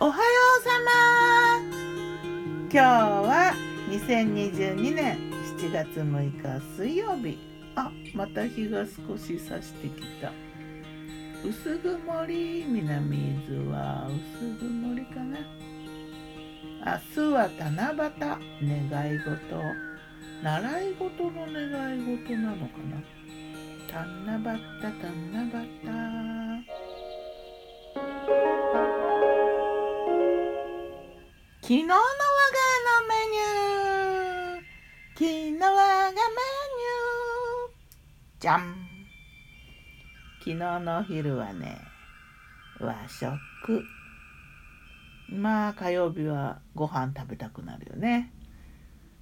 おはようさま。今日は2022年7月6日水曜日。あまた日が少し差してきた。薄曇り。南伊豆は薄曇りかな。明日は七夕。願い事。習い事の願い事なのかな。七夕七夕昨日の我が家のメニュー。昨日我がメニュー。じゃん昨日の昼はね和食。まあ火曜日はご飯食べたくなるよね。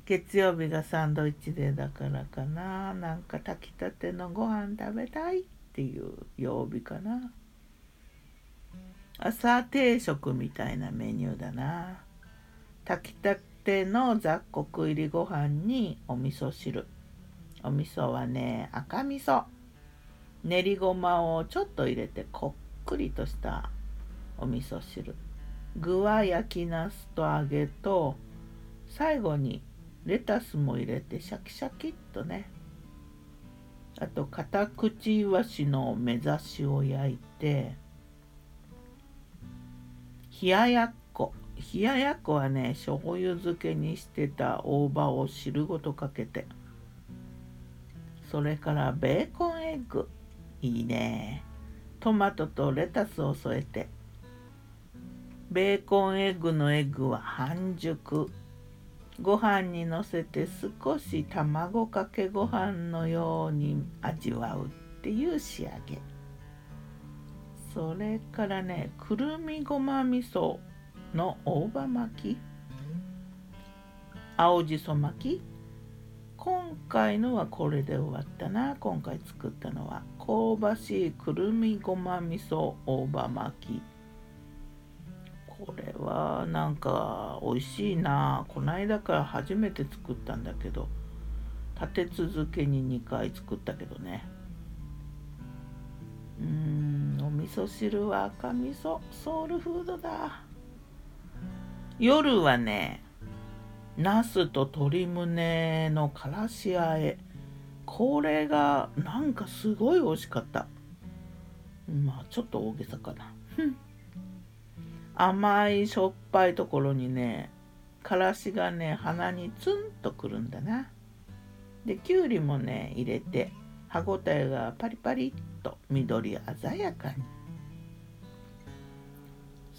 月曜日がサンドイッチデーだからかな。なんか炊きたてのご飯食べたいっていう曜日かな。朝定食みたいなメニューだな。炊きたての雑穀入りご飯にお味噌汁。お味噌はね赤味噌。練りごまをちょっと入れてこっくりとしたお味噌汁。具は焼きなすと揚げと最後にレタスも入れてシャキシャキっとね。あと片口いわしの目指しを焼いて冷ややっ冷ややっこはね醤油漬けにしてた大葉を汁ごとかけて。それからベーコンエッグ。いいね。トマトとレタスを添えて。ベーコンエッグのエッグは半熟。ご飯にのせて少し卵かけご飯のように味わうっていう仕上げ。それからねくるみごま味噌。の大葉巻き？青じそ巻き？今回のはこれで終わったな。今回作ったのは香ばしいくるみごま味噌大葉巻き。これはなんか美味しいな。こないだから初めて作ったんだけど立て続けに2回作ったけどね。うーんお味噌汁は赤味噌ソウルフードだ。夜はねナスと鶏胸のからしあえ。これがなんかすごい美味しかった。まあちょっと大げさかな。甘いしょっぱいところにねからしがね鼻にツンとくるんだな。できゅうりもね入れて歯ごたえがパリパリっと緑鮮やかに。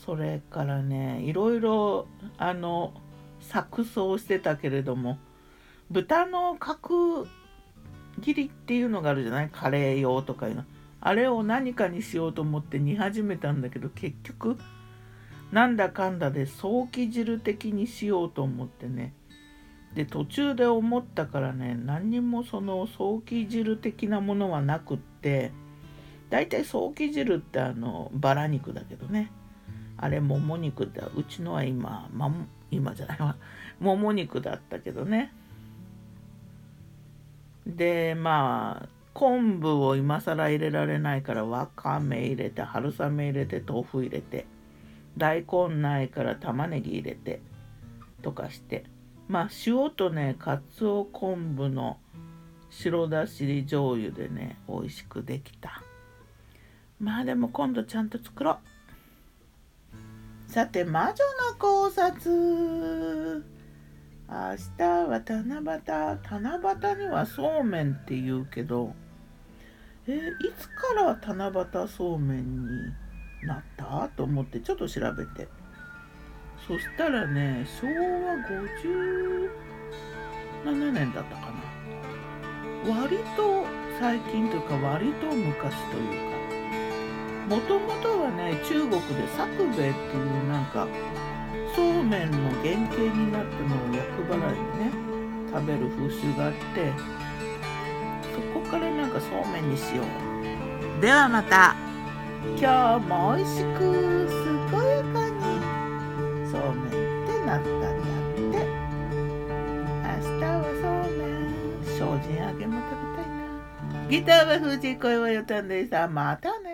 それからねいろいろあの錯綜してたけれども豚の角切りっていうのがあるじゃない？カレー用とかいうの。あれを何かにしようと思って煮始めたんだけど結局なんだかんだで早期汁的にしようと思ってね。で途中で思ったからね何にもその早期汁的なものはなくってだいたい早期汁ってあのバラ肉だけどね。あれもも肉だ。うちのは今、ま、今じゃないわ。もも肉だったけどね。でまあ昆布を今更入れられないからわかめ入れて春雨入れて豆腐入れて大根ないから玉ねぎ入れてとかして。まあ塩とねかつお昆布の白だし醤油でね美味しくできた。まあでも今度ちゃんと作ろう。さて魔女の考察。明日は七夕。七夕にはそうめんって言うけど。えいつから七夕そうめんになった？と思ってちょっと調べて。そしたらね昭和57年だったかな。割と最近というか割と昔というか。もともとはね中国で作兵衛っていうなんかそうめんの原型になったのを厄払いでね食べる風習があってそこからなんかそうめんにしよう。ではまた。今日も美味しく健やかに。そうめんってなったんだって。明日はそうめん。精進揚げも食べたいな。ギターは藤井声はよたんでした。またね